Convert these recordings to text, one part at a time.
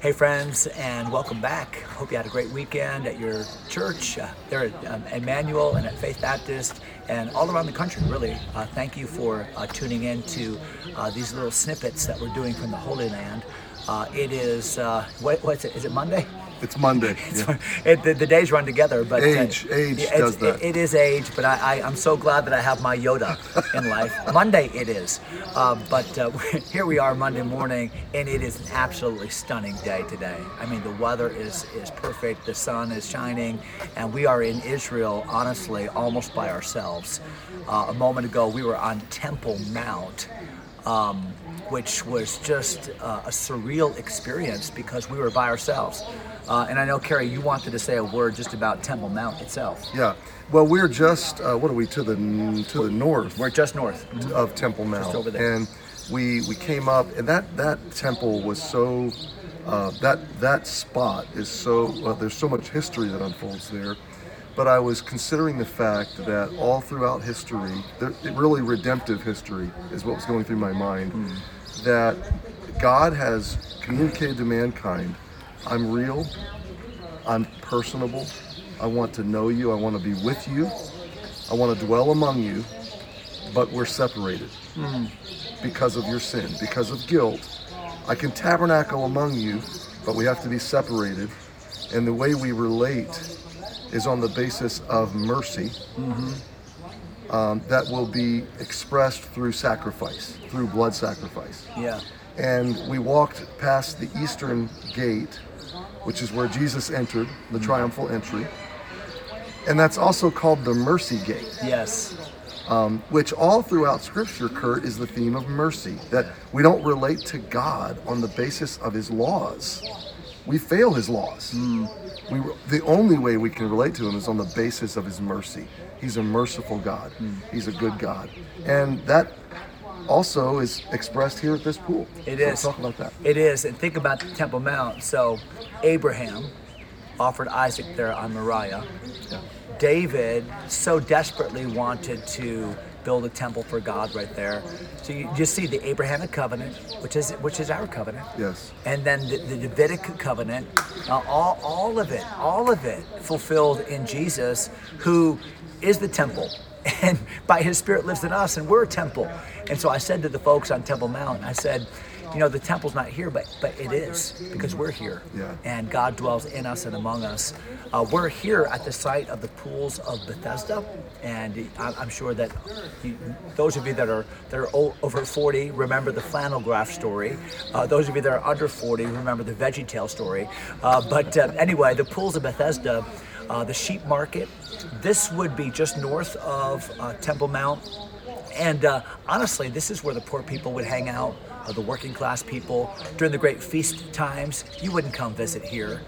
Hey, friends, and welcome back. Hope you had a great weekend at your church, uh, there at um, Emmanuel and at Faith Baptist, and all around the country, really. Uh, thank you for uh, tuning in to uh, these little snippets that we're doing from the Holy Land. Uh, it is, uh, what, what's it? Is it Monday? It's Monday. Yeah. It, the, the days run together, but Age, age it's- does that. it- it is age, but I, I, I'm so glad that I have my Yoda in life. Monday it is, uh, but uh, here we are Monday morning, and it is an absolutely stunning day today. I mean, the weather is is perfect, the sun is shining, and we are in Israel, honestly, almost by ourselves. Uh, a moment ago, we were on Temple Mount. Um, which was just uh, a surreal experience because we were by ourselves. Uh, and I know, Kerry, you wanted to say a word just about Temple Mount itself. Yeah. Well, we're just uh, what are we to the to the north We're just north. of Temple Mount, just over there. and we we came up, and that that temple was so uh, that that spot is so well, there's so much history that unfolds there. But I was considering the fact that all throughout history, there, really redemptive history is what was going through my mind. That God has communicated to mankind, I'm real, I'm personable. I want to know you. I want to be with you. I want to dwell among you. But we're separated because of your sin, because of guilt. I can tabernacle among you, but we have to be separated. And the way we relate is on the basis of mercy um, that will be expressed through sacrifice, through blood sacrifice Yeah. and we walked past the eastern gate, which is where Jesus entered, the triumphal entry. And that's also called the mercy gate, Yes. um, which all throughout Scripture, Kurt, is the theme of mercy. That we don't relate to God on the basis of His laws. We fail His laws. We, the only way we can relate to Him is on the basis of His mercy. He's a merciful God. He's a good God, and that also is expressed here at this pool. It So is. Talk about that. It is. And think about the Temple Mount. So, Abraham offered Isaac there on Moriah. David so desperately wanted to build a temple for God right there. So you just see the Abrahamic covenant, which is which is our covenant. Yes. and then the, the Davidic covenant, uh, all, all of it, all of it fulfilled in Jesus, who is the temple. And by his spirit lives in us, and we're a temple. And so I said to the folks on Temple Mount, I said, you know, the temple's not here, but but it is because we're here. Yeah. And God dwells in us and among us. Uh, we're here at the site of the pools of Bethesda, and I- I'm sure that you, those of you that are that are over 40 remember the flannel graph story. Uh, those of you that are under 40 remember the Veggie Tale story. Uh, but uh, anyway, the pools of Bethesda, uh, the sheep market. This would be just north of uh, Temple Mount. And uh, honestly, this is where the poor people would hang out, uh, the working class people. During the great feast times, you wouldn't come visit here.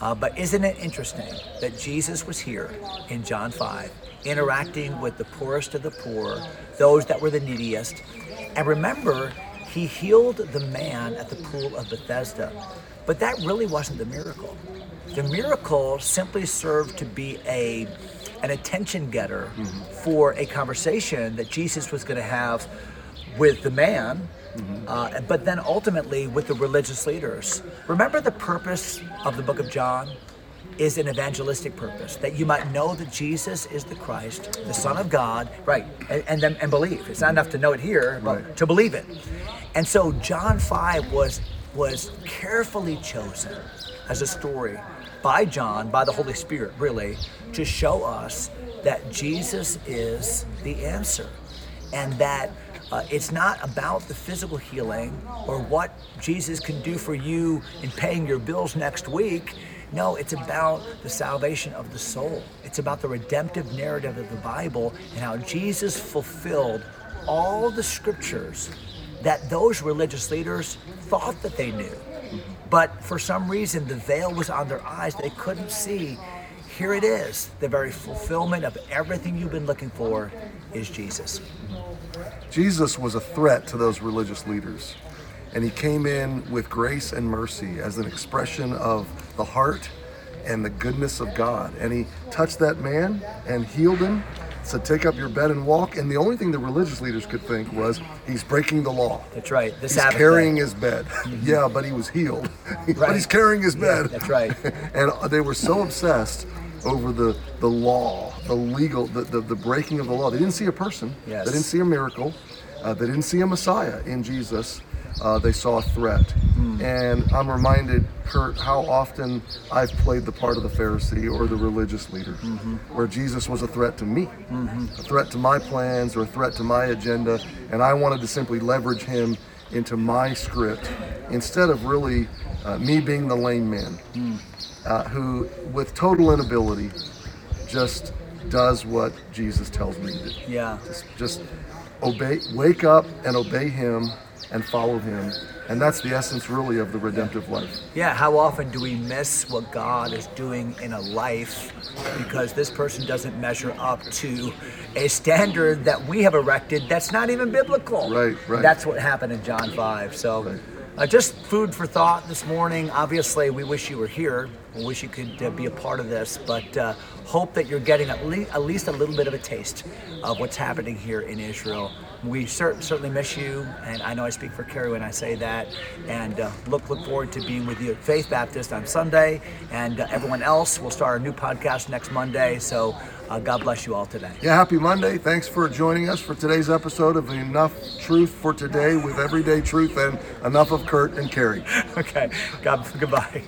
Uh, but isn't it interesting that Jesus was here in John 5, interacting with the poorest of the poor, those that were the neediest? And remember, he healed the man at the pool of Bethesda. But that really wasn't the miracle. The miracle simply served to be a an attention getter for a conversation that Jesus was going to have with the man, uh, but then ultimately with the religious leaders. Remember, the purpose of the book of John is an evangelistic purpose that you might know that Jesus is the Christ, the Son of God, right? And and, then, and believe. It's not enough to know it here, but Right. to believe it. And so John five was was carefully chosen as a story by John, by the Holy Spirit, really, to show us that Jesus is the answer and that uh, it's not about the physical healing or what Jesus can do for you in paying your bills next week. No, it's about the salvation of the soul. It's about the redemptive narrative of the Bible and how Jesus fulfilled all the scriptures that those religious leaders thought that they knew. Mm-hmm. But for some reason, the veil was on their eyes. They couldn't see. Here it is. The very fulfillment of everything you've been looking for is Jesus. Jesus was a threat to those religious leaders. And he came in with grace and mercy as an expression of the heart and the goodness of God. And he touched that man and healed him said, "Take up your bed and walk." And the only thing the religious leaders could think was, "He's breaking the law." That's right. The He's Sabbath carrying day. his bed. yeah, but he was healed. right. but he's carrying his Yeah, bed. that's right. and they were so obsessed over the the law, the legal, the, the, the breaking of the law. They didn't see a person. Yes. They didn't see a miracle. Uh, they didn't see a Messiah in Jesus. Uh, they saw a threat. Hmm. And I'm reminded, Kurt, how often I've played the part of the Pharisee or the religious leader, Mm-hmm. where Jesus was a threat to me, a threat to my plans or a threat to my agenda, and I wanted to simply leverage him into my script instead of really uh, me being the lame man Hmm. uh, who, with total inability, just does what Jesus tells me to do. Yeah. Just, just obey, wake up and obey Him and follow Him, and that's the essence, really, of the redemptive life. Yeah, how often do we miss what God is doing in a life because this person doesn't measure up to a standard that we have erected that's not even biblical? Right, right. That's what happened in John 5. So, Right. uh, just food for thought this morning. Obviously, we wish you were here. We wish you could uh, be a part of this, but uh, hope that you're getting at, le- at least a little bit of a taste of what's happening here in Israel. We cer- certainly miss you, and I know I speak for Carrie when I say that. And uh, look look forward to being with you at Faith Baptist on Sunday, and uh, everyone else. We'll start our new podcast next Monday. So uh, God bless you all today. Yeah, happy Monday. Thanks for joining us for today's episode of Enough Truth for Today with Everyday Truth and enough of Kurt and Carrie. Okay. God goodbye.